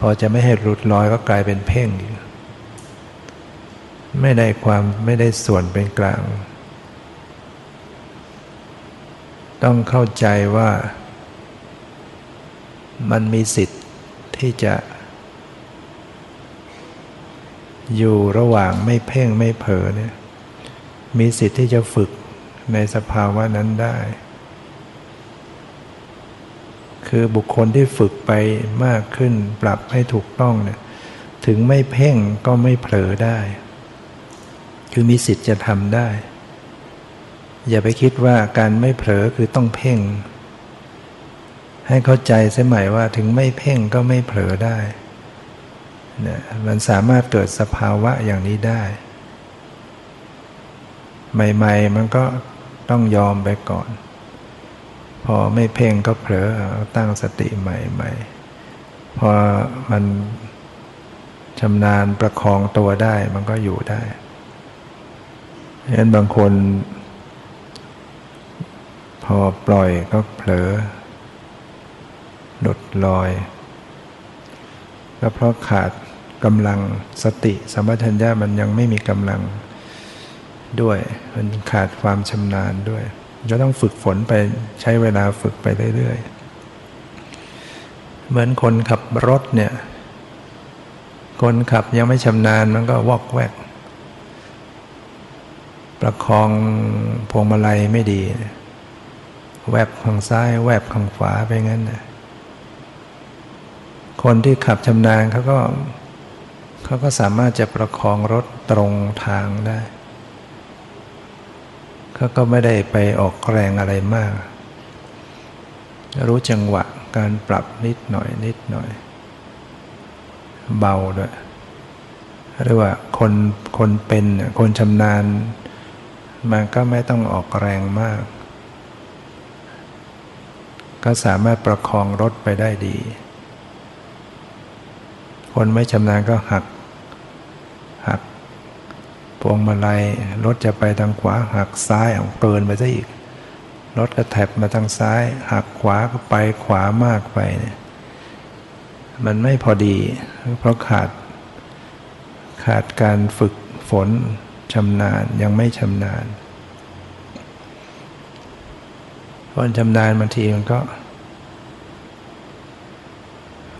พอจะไม่ให้หลุดลอยก็กลายเป็นเพ่ง ไม่ได้ความไม่ได้ส่วนเป็นกลาง ต้องเข้าใจว่า มันมีสิทธิ์ที่จะ อยู่ระหว่างไม่เพ่งไม่เผลอเนี่ยมีสิทธิ์ที่จะฝึกในสภาวะนั้นได้ คือบุคคลที่ฝึกไปมากขึ้นปรับให้ถูกต้องเนี่ยถึงไม่เพ่งก็ไม่เผลอได้ คือมีสิทธิ์จะทำได้ อย่าไปคิดว่าการไม่เผลอคือต้องเพ่ง ให้เข้าใจเสียใหม่ว่าถึงไม่เพ่งก็ไม่เผลอได้ เนี่ยมันสามารถเกิดสภาวะอย่างนี้ได้ ใหม่ๆมันก็ต้องยอมไปก่อน พอไม่เพ่งก็เผลอตั้งสติใหม่ๆ พอมันชำนาญประคองตัวได้มันก็อยู่ได้ฉะนั้นบางคน พอปล่อยก็เผลอหลุดลอย ก็เพราะขาดำลังสติสัมปชัญญะมันยังไม่มีกำลังด้วย มันขาดความชำนาญด้วยจะต้องฝึกฝนไปใช้เวลาฝึกไปเรื่อยๆ เหมือนคนขับรถเนี่ย คนขับยังไม่ชำนาญมันก็วอกแวก ประคองพวงมาลัยไม่ดี แวบข้างซ้าย แวบข้างขวาไปงั้นนะคนที่ขับชำนาญเขาก็ เขาก็สามารถจะประคองรถตรงทางได้เขาก็ไม่ได้ไปออกแรงอะไรมาก รู้จังหวะการปรับนิดหน่อยนิดหน่อย เบาด้วยหรือว่าคนคนเป็นคนชำนาญ มันก็ไม่ต้องออกแรงมาก ก็สามารถประคองรถไปได้ดี คนไม่ชำนาญก็หักหัก พวงมาลัยรถจะไปทางขวาหักซ้ายเอาเกินไปซะอีก รถก็แถบมาทางซ้าย หักขวาก็ไปขวามากไปเนี่ยมันไม่พอดี เพราะขาด ขาดการฝึกฝนชำนาญยังไม่ชำนาญคนชำนาญบางทีมันก็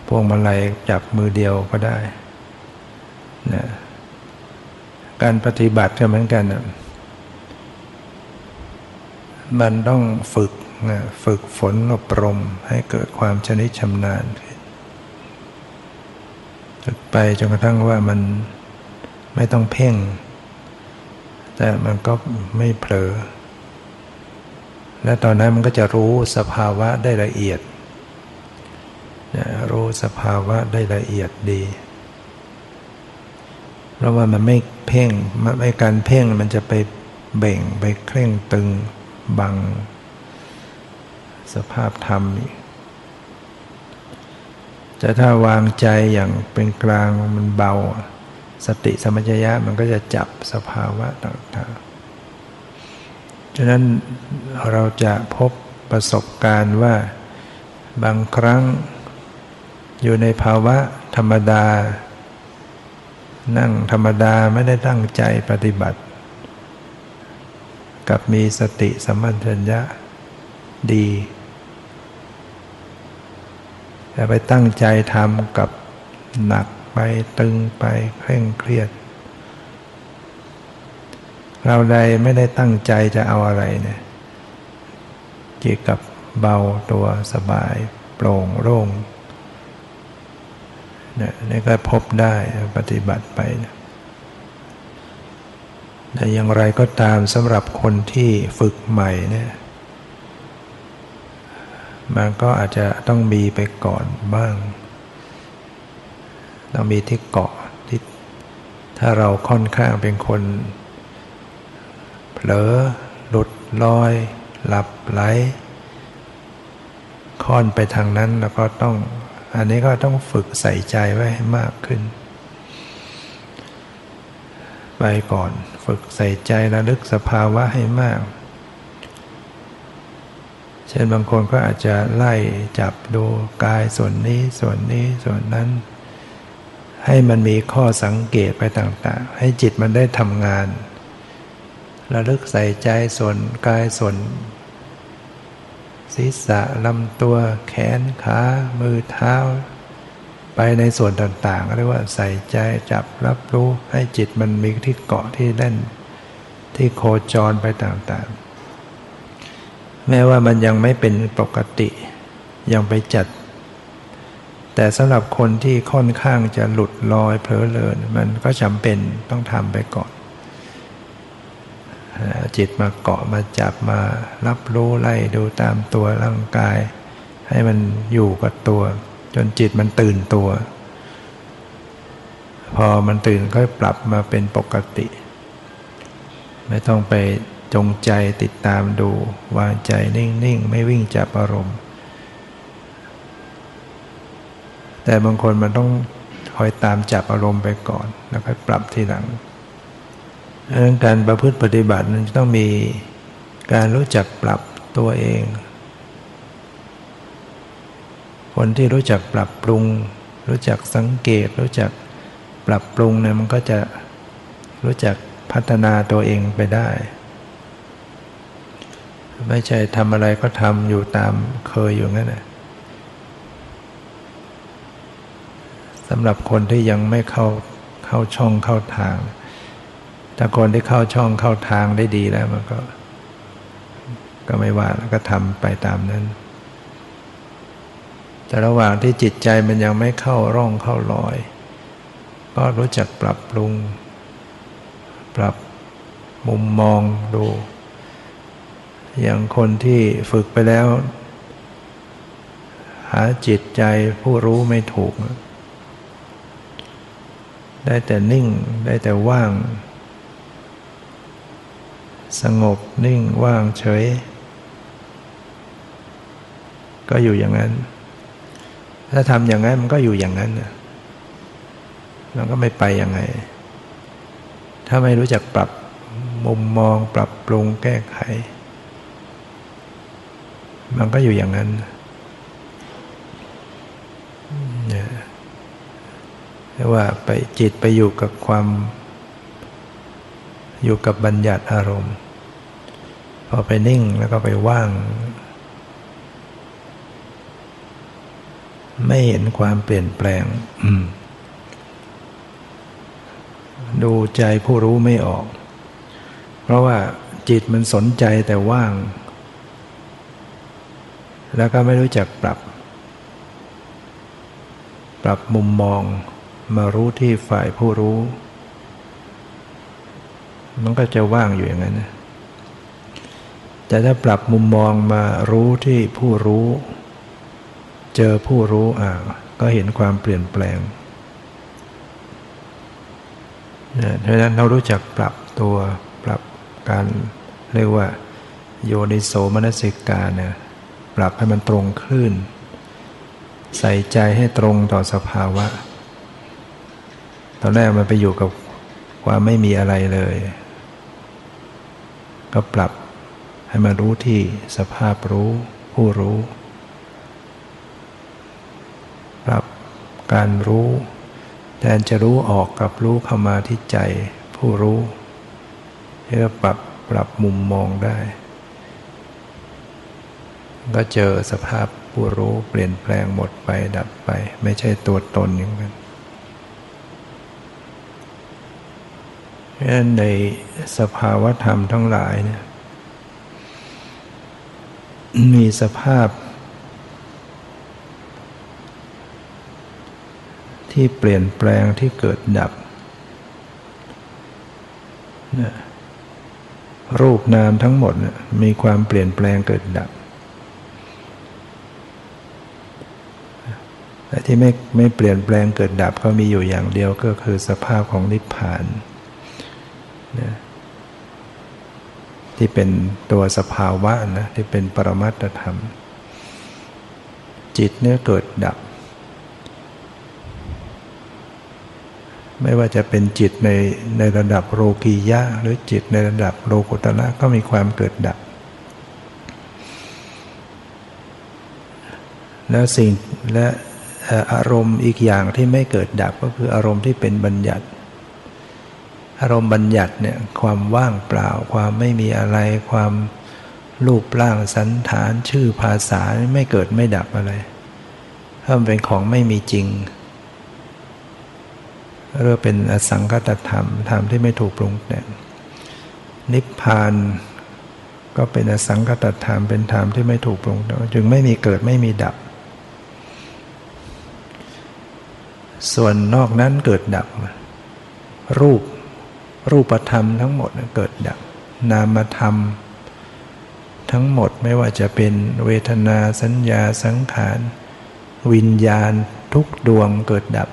พวงมาลัยจับมือเดียวก็ได้นะ การปฏิบัติก็เหมือนกันนะมันต้องฝึกนะฝึกฝนอบรมให้เกิดความชนิดชำนาญฝึกไปจนกระทั่งว่ามันไม่ต้องเพ่ง แต่มันก็ไม่เผลอ และตอนนั้นมันก็จะรู้สภาวะได้ละเอียดรู้สภาวะได้ละเอียดดี เพราะว่ามันไม่เพ่งไม่การเพ่งมันจะไปเบ่งไปเคร่งตึงบัง สภาพธรรมจะถ้าวางใจอย่างเป็นกลางมันเบา สติสมัญญะมันก็จะจับสภาวะต่างๆ ฉะนั้นเราจะพบประสบการณ์ว่าบางครั้งอยู่ในภาวะธรรมดา นั่งธรรมดาไม่ได้ตั้งใจปฏิบัติ กับมีสติสัมปชัญญะดีแต่ไปตั้งใจทำกับหนักไปตึงไปเคร่งเครียด เราใดไม่ได้ตั้งใจจะเอาอะไรเนี่ยจิตกับเบาตัวสบาย โปร่งโล่ง นี่ยนี่ก็พบได้ปฏิบัติไปนะแต่อย่างไรก็ตามสำหรับคนที่ฝึกใหม่เนี่ยมันก็อาจจะต้องมีไปก่อนบ้าง ต้องมีที่เกาะที่ถ้าเราค่อนข้างเป็นคน เผลอหลุดลอย หลับไหลค่อนไปทางนั้นแล้วก็ต้อง อันนี้ก็ต้องฝึกใส่ใจไว้ให้มากขึ้น ไปก่อน ฝึกใส่ใจระลึกสภาวะให้มาก เช่นบางคนก็อาจจะไล่จับดูกายส่วนนี้ส่วนนี้ส่วนนั้น ให้มันมีข้อสังเกตไปต่างๆ ให้จิตมันได้ทำงาน ระลึกใส่ใจส่วนกายส่วน ศีรษะลำตัวแขนขา มือเท้า ไปในส่วนต่างๆเรียกว่าใส่ใจจับรับรู้ให้จิตมันมีที่เกาะที่เล่น ที่โคจรไปต่างๆ แม้ว่ามันยังไม่เป็นปกติยังไปจัด แต่สำหรับคนที่ค่อนข้างจะหลุดลอยเพลอเลินมันก็จำเป็นต้องทำไปก่อน จิตมาเกาะมาจับมารับรู้ไล่ดูตามตัวร่างกาย ให้มันอยู่กับตัว จนจิตมันตื่นตัว พอมันตื่นก็ปรับมาเป็นปกติ ไม่ต้องไปจงใจติดตามดู วางใจนิ่ง ๆ ไม่วิ่งจับอารมณ์ แต่บางคนมันต้องคอยตามจับอารมณ์ไปก่อน แล้วค่อยปรับทีหลัง ดังนั้นการประพฤติปฏิบัติมันต้องมีการรู้จักปรับตัวเอง คนที่รู้จักปรับปรุง รู้จักสังเกต รู้จักปรับปรุงเนี่ยมันก็จะรู้จักพัฒนาตัวเองไปได้ ไม่ใช่ทำอะไรก็ทำอยู่ตามเคยอยู่งั้นแหละสำหรับคนที่ยังไม่เข้าเข้าช่องเข้าทาง ถ้าคนที่เข้าช่องเข้าทางได้ดีแล้วมันก็ ก็ไม่ว่าก็ทำไปตามนั้น แต่ระหว่างที่จิตใจมันยังไม่เข้าร่องเข้ารอย ก็รู้จักปรับปรุง ปรับมุมมองดู อย่างคนที่ฝึกไปแล้ว หาจิตใจผู้รู้ไม่ถูก ได้แต่นิ่งได้แต่ว่าง สงบนิ่งว่างเฉย ก็อยู่อย่างนั้น ถ้าทำอย่างนั้นมันก็อยู่อย่างนั้นมันก็ไม่ไปยังไง ถ้าไม่รู้จักปรับมุมมองปรับปรุงแก้ไข มันก็อยู่อย่างนั้นเรียกว่าไปจิตไปอยู่กับความ อยู่กับบัญญัติอารมณ์ พอไปนิ่งแล้วก็ไปว่าง ไม่เห็นความเปลี่ยนแปลงดูใจผู้รู้ไม่ออก เพราะว่าจิตมันสนใจแต่ว่าง แล้วก็ไม่รู้จักปรับ ปรับมุมมองมารู้ที่ฝ่ายผู้รู้ มันก็จะว่างอยู่อย่างนั้นนะแต่ถ้าปรับมุมมองมารู้ที่ผู้รู้ เจอผู้รู้อ่าก็เห็นความเปลี่ยนแปลงเพราะนั้นเรารู้จักปรับตัวปรับการเรียกว่า โยนิโสมนสิกาเนี่ยปรับให้มันตรงคลื่น ใส่ใจให้ตรงต่อสภาวะ ตอนแรกมันไปอยู่กับความไม่มีอะไรเลย ก็ปรับให้มารู้ที่สภาพรู้ผู้รู้ ปรับการรู้ แทนจะรู้ออกกับรู้เข้ามาที่ใจผู้รู้เพื่อปรับปรับมุมมองได้ ก็เจอสภาพผู้รู้เปลี่ยนแปลงหมดไปดับไป ไม่ใช่ตัวตนอย่างนั้นเพราะ ในสภาวธรรมทั้งหลายเนี่ยมีสภาพ ที่เปลี่ยนแปลงที่เกิดดับ รูปนามทั้งหมดมีความเปลี่ยนแปลงเกิดดับ แต่ที่ไม่ไม่เปลี่ยนแปลงเกิดดับก็มีอยู่อย่างเดียวก็คือสภาพของนิพพาน นะที่เป็นตัวสภาวะนะที่เป็นปรมัตธรรม จิตเนี่ยเกิดดับ ไม่ว่าจะเป็นจิตในในระดับโลกียะ หรือจิตในระดับโลกุตละก็มีความเกิดดับ แล้วสิ่งและอารมณ์อีกอย่างที่ไม่เกิดดับก็คืออารมณ์ที่เป็นบัญญัติ อารมณ์บัญญัติเนี่ยความว่างเปล่า ความไม่มีอะไร ความรูปร่างสันฐานชื่อภาษาไม่เกิดไม่ดับอะไรถ้ามันเป็นของไม่มีจริงเรียกเป็นอสังคตธรรมธรรมที่ไม่ถูกปรุงแต่งนิพพานก็เป็นอสังคตธรรมเป็นธรรมที่ไม่ถูกปรุงแต่งจึงไม่มีเกิดไม่มีดับ ส่วนนอกนั้นเกิดดับ รูป รูปธรรมทั้งหมดเกิดดับ นามธรรม ทั้งหมดไม่ว่าจะเป็นเวทนาสัญญาสังขาร วิญญาณทุกดวงเกิดดับ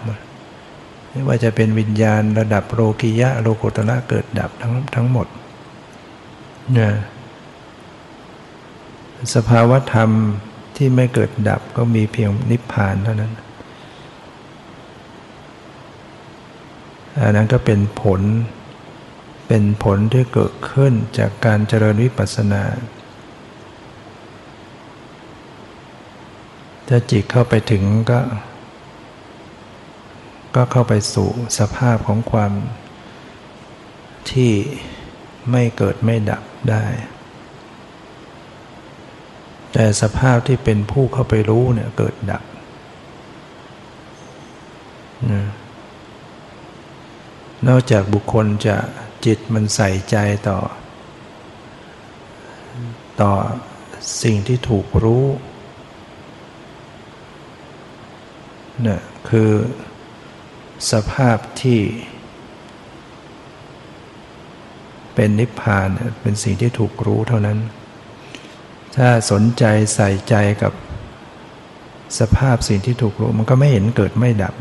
ไม่ว่าจะเป็นวิญญาณระดับโลกิยะโลกุตระเกิดดับทั้งทั้งหมดเนี่ยสภาวธรรมที่ไม่เกิดดับก็มีเพียงนิพพานเท่านั้นอันนั้นก็เป็นผล เป็นผลที่เกิดขึ้นจากการเจริญวิปัสสนา ถ้าจิตเข้าไปถึงก็ ก็เข้าไปสู่สภาพของความที่ไม่เกิดไม่ดับได้ แต่สภาพที่เป็นผู้เข้าไปรู้เนี่ยเกิดดับนอกจากบุคคลจะ จิตมันใส่ใจต่อ ต่อสิ่งที่ถูกรู้เนี่ยคือสภาพที่ เป็นนิพพานเป็นสิ่งที่ถูกรู้เท่านั้น ถ้าสนใจใส่ใจกับสภาพสิ่งที่ถูกรู้ มันก็ไม่เห็นเกิดไม่ดับ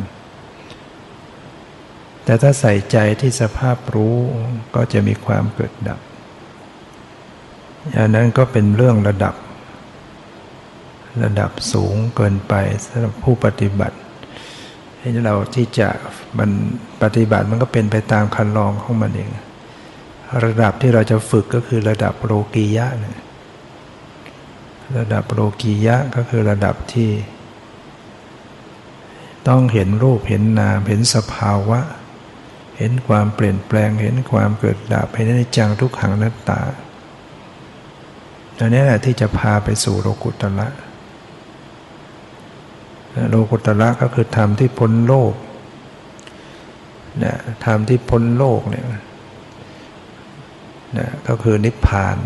แต่ถ้าใส่ใจที่สภาพรู้ก็จะมีความเกิดดับ อันนั้นก็เป็นเรื่องระดับ ระดับสูงเกินไปสำหรับผู้ปฏิบัติให้เราที่จะมันปฏิบัติมันก็เป็นไปตามคันลองของมันเอง ระดับที่เราจะฝึกก็คือระดับโลกียะเนี่ยระดับโลกียะก็คือระดับที่ ต้องเห็นรูปเห็นนามเห็นสภาวะ เห็นความเปลี่ยนแปลงเห็นความเกิดดับเห็นในจังทุกขังนัตตาอันนี้แหละที่จะพาไปสู่โลกุตละโลกุตละก็คือธรรมที่พ้นโลกเนี่ยธรรมที่พ้นโลกเนี่ยนะก็คือนิพพาน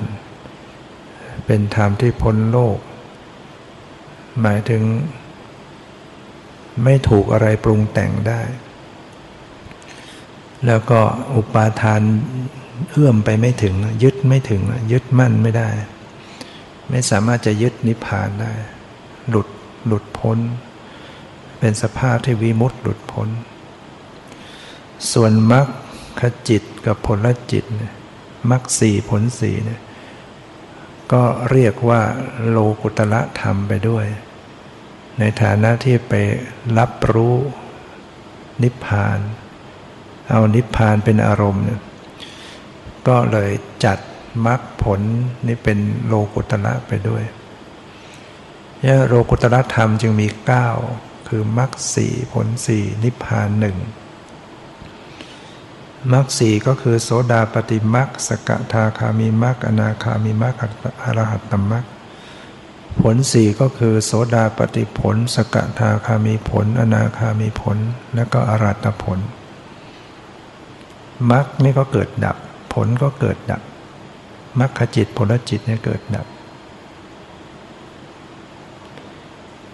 เป็นธรรมที่พ้นโลก หมายถึงไม่ถูกอะไรปรุงแต่งได้ แล้วก็อุปาทานเอื้อมไปไม่ถึง ยึดไม่ถึง ยึดมั่นไม่ได้ ไม่สามารถจะยึดนิพพานได้ หลุดหลุดพ้น เป็นสภาพที่วิมุตต์หลุดพ้น ส่วนมรรคจิตกับผลจิตมรรคสี่ผลสี่เนี่ยก็เรียกว่าโลกุตละธรรมไปด้วย ในฐานะที่ไปรับรู้นิพพาน เอานิพพานเป็นอารมณ์เนี่ยก็เลยจัดมรรคผลนี่เป็นโลกุตระไปด้วยเนี่ยโลกุตระธรรมจึงมีเก้าคือมรรคสี่ผลสี่นิพพานหนึ่งมรรคสี่ก็คือโสดาปฏิมรรคสกทาคามีมรรคอนาคามีมรรคอรหัตตมรรคผลสี่ก็คือโสดาปฏิผล สกทาคามีผล อนาคามีผล และก็อรัตผล มรรคนี่ก็เกิดดับ ผลก็เกิดดับมรรคจิตผลจิตเนี่ยเกิดดับ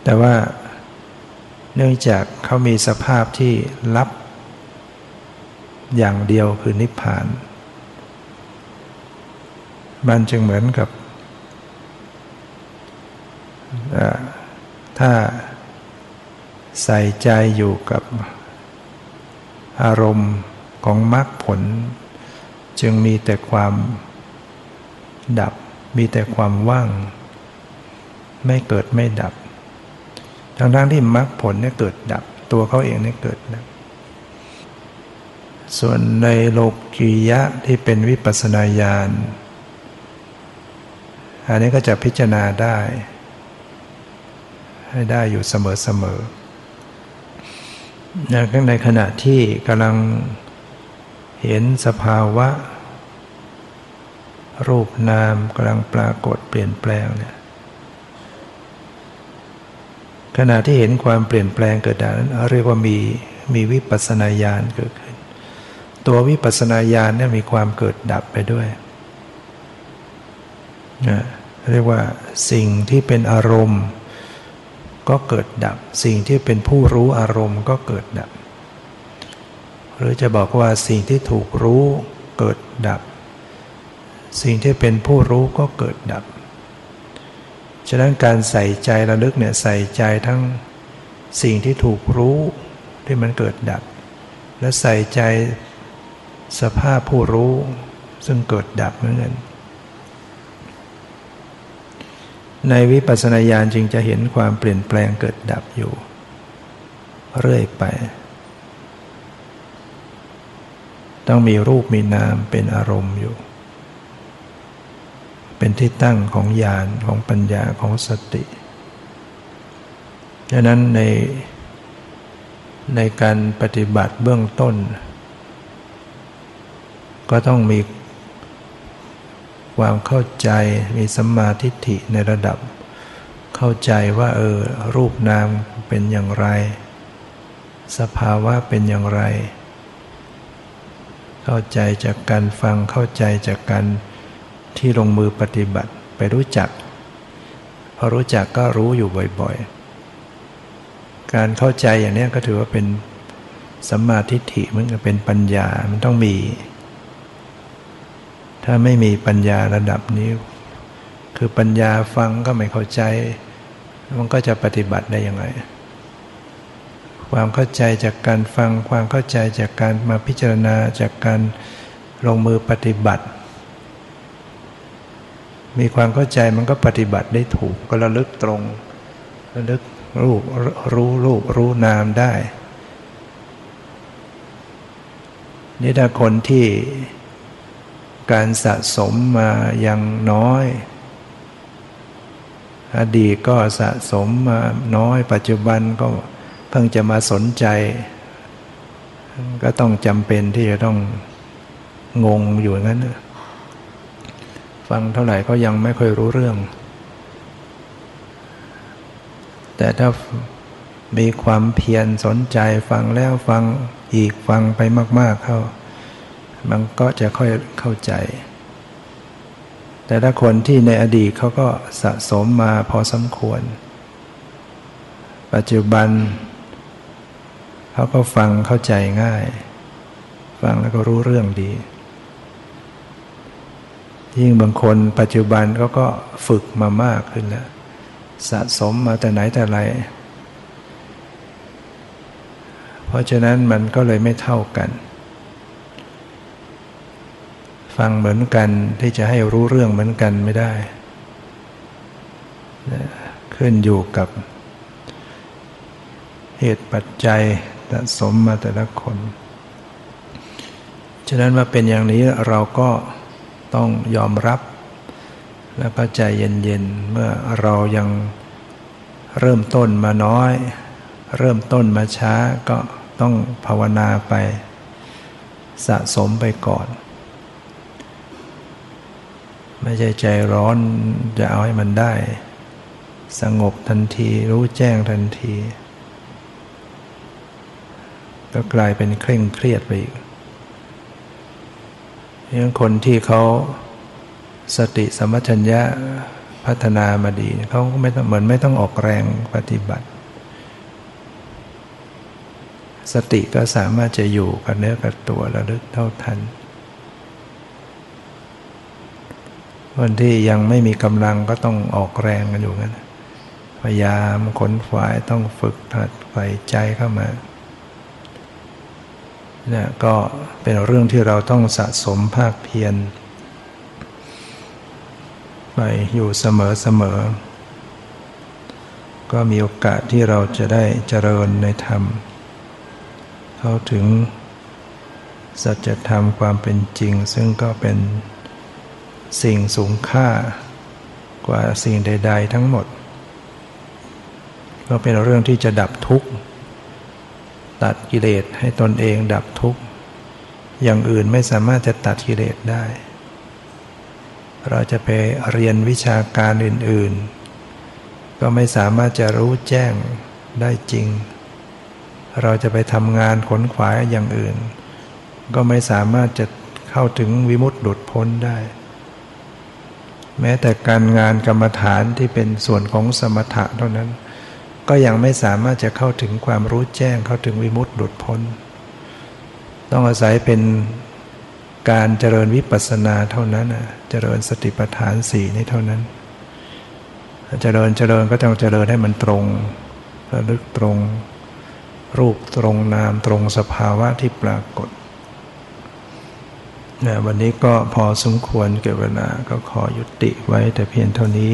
แต่ว่าเนื่องจากเขามีสภาพที่รับ อย่างเดียวคือนิพพาน มันจึงเหมือนกับ ถ้าใส่ใจอยู่กับอารมณ์ ของมรรคผล จึงมีแต่ความดับ มีแต่ความว่าง ไม่เกิดไม่ดับ ทั้งทั้งที่มรรคผลเนี่ยเกิดดับ ตัวเขาเองเนี่ยเกิดดับ ส่วนในโลกียะที่เป็นวิปัสนาญาณอันนี้ก็จะพิจารณาได้ ให้ได้อยู่เสมอๆในขณะที่กำลัง เห็นสภาวะ รูปนามกำลังปรากฏเปลี่ยนแปลงเนี่ยขณะที่เห็นความเปลี่ยนแปลงเกิดดังนั้นเรียกว่ามีมีวิปัสนาญาณเกิดขึ้น ตัววิปัสนาญาณเนี่ยมีความเกิดดับไปด้วยนะเรียกว่าสิ่งที่เป็นอารมณ์ ก็เกิดดับ สิ่งที่เป็นผู้รู้อารมณ์ก็เกิดดับ หรือจะบอกว่าสิ่งที่ถูกรู้เกิดดับ สิ่งที่เป็นผู้รู้ก็เกิดดับ ฉะนั้นการใส่ใจระลึกเนี่ยใส่ใจทั้งสิ่งที่ถูกรู้ที่มันเกิดดับ และใส่ใจสภาพผู้รู้ซึ่งเกิดดับเหมือนกันในวิปัสสนาญาณจึงจะเห็นความเปลี่ยนแปลงเกิดดับอยู่ เรื่อยไป ต้องมีรูปมีนามเป็นอารมณ์อยู่ เป็นที่ตั้งของญาณของปัญญาของสติดังนั้นในในการปฏิบัติเบื้องต้น ก็ต้องมีความเข้าใจมีสัมมาทิฏฐิในระดับ เข้าใจว่าเออรูปนามเป็นอย่างไร สภาวะเป็นอย่างไร เข้าใจจากการฟังเข้าใจจากการที่ลงมือปฏิบัติไปรู้จัก พอรู้จักก็รู้อยู่บ่อยๆ การเข้าใจอย่างนี้ก็ถือว่าเป็นสัมมาทิฏฐิมันก็เป็นปัญญามันต้องมี ถ้าไม่มีปัญญาระดับนี้ คือปัญญาฟังก็ไม่เข้าใจ มันก็จะปฏิบัติได้ยังไง ความเข้าใจจากการฟัง ความเข้าใจจากการมาพิจารณาจากการลงมือปฏิบัติ มีความเข้าใจมันก็ปฏิบัติได้ถูกก็ระลึกตรงระลึกรูปรู้รูปรู้นามได้นี่ถ้าคนที่การสะสมมายังน้อย อดีตก็สะสมมาน้อยปัจจุบันก็ พิ่งจะมาสนใจ ก็ต้องจำเป็นที่จะต้องงงอยู่งั้น ฟังเท่าไหร่ก็ยังไม่ค่อยรู้เรื่อง แต่ถ้ามีความเพียรสนใจฟังแล้วฟังอีกฟังไปมาก ๆเข้า มันก็จะค่อยเข้าใจ แต่ถ้าคนที่ในอดีตเขาก็สะสมมาพอสมควร ปัจจุบัน เขาก็ฟังเข้าใจง่าย ฟังแล้วก็รู้เรื่องดี ยิ่งบางคนปัจจุบันเขาก็ฝึกมามากขึ้นแล้ว สะสมมาแต่ไหนแต่ไร เพราะฉะนั้นมันก็เลยไม่เท่ากัน ฟังเหมือนกันที่จะให้รู้เรื่องเหมือนกันไม่ได้ ขึ้นอยู่กับเหตุปัจจัย สะสมมาแต่ละคน ฉะนั้นมาเป็นอย่างนี้เราก็ต้องยอมรับ และก็ใจเย็นๆ เมื่อเรายังเริ่มต้นมาน้อย เริ่มต้นมาช้าก็ต้องภาวนาไป สะสมไปก่อน ไม่ใช่ใจร้อนจะเอาให้มันได้ สงบทันทีรู้แจ้งทันที ก็กลายเป็นเคร่งเครียดไปอีกยังคนที่เขาสติสมัชัญญะพัฒนามาดีเขาก็ไม่ต้องเหมือนไม่ต้องออกแรงปฏิบัติ สติก็สามารถจะอยู่กับเนื้อกับตัวระลึกเท่าทัน คนที่ยังไม่มีกำลังก็ต้องออกแรงกันอยู่งั้นพยายามขนฝายต้องฝึกถัดไฟใจเข้ามา เนี่ยก็เป็นเรื่องที่เราต้องสะสมภาคเพียรไปอยู่เสมอเสมอ ก็มีโอกาสที่เราจะได้เจริญในธรรม เข้าถึงสัจธรรมความเป็นจริง ซึ่งก็เป็นสิ่งสูงค่ากว่าสิ่งใด ๆ ทั้งหมด ก็เป็นเรื่องที่จะดับทุกข์ ตัดกิเลสให้ตนเองดับทุกข์ อย่างอื่นไม่สามารถจะตัดกิเลสได้ เราจะไปเรียนวิชาการอื่น ๆ ก็ไม่สามารถจะรู้แจ้งได้จริง เราจะไปทำงานขนขวายอย่างอื่น ก็ไม่สามารถจะเข้าถึงวิมุตติหลุดพ้นได้ แม้แต่การงานกรรมฐานที่เป็นส่วนของสมถะเท่านั้น ก็ยังไม่สามารถจะเข้าถึงความรู้แจ้งเข้าถึงวิมุตติหลุดพ้น ต้องอาศัยเป็นการเจริญวิปัสสนาเท่านั้นเจริญสติปัฏฐานสี่นี้เท่านั้น เจริญเจริญก็ต้องเจริญให้มันตรงระลึกตรง รูปตรงนามตรงสภาวะที่ปรากฏนะวันนี้ก็พอสมควรเก็บเวลาก็ขอยุติไว้แต่เพียงเท่านี้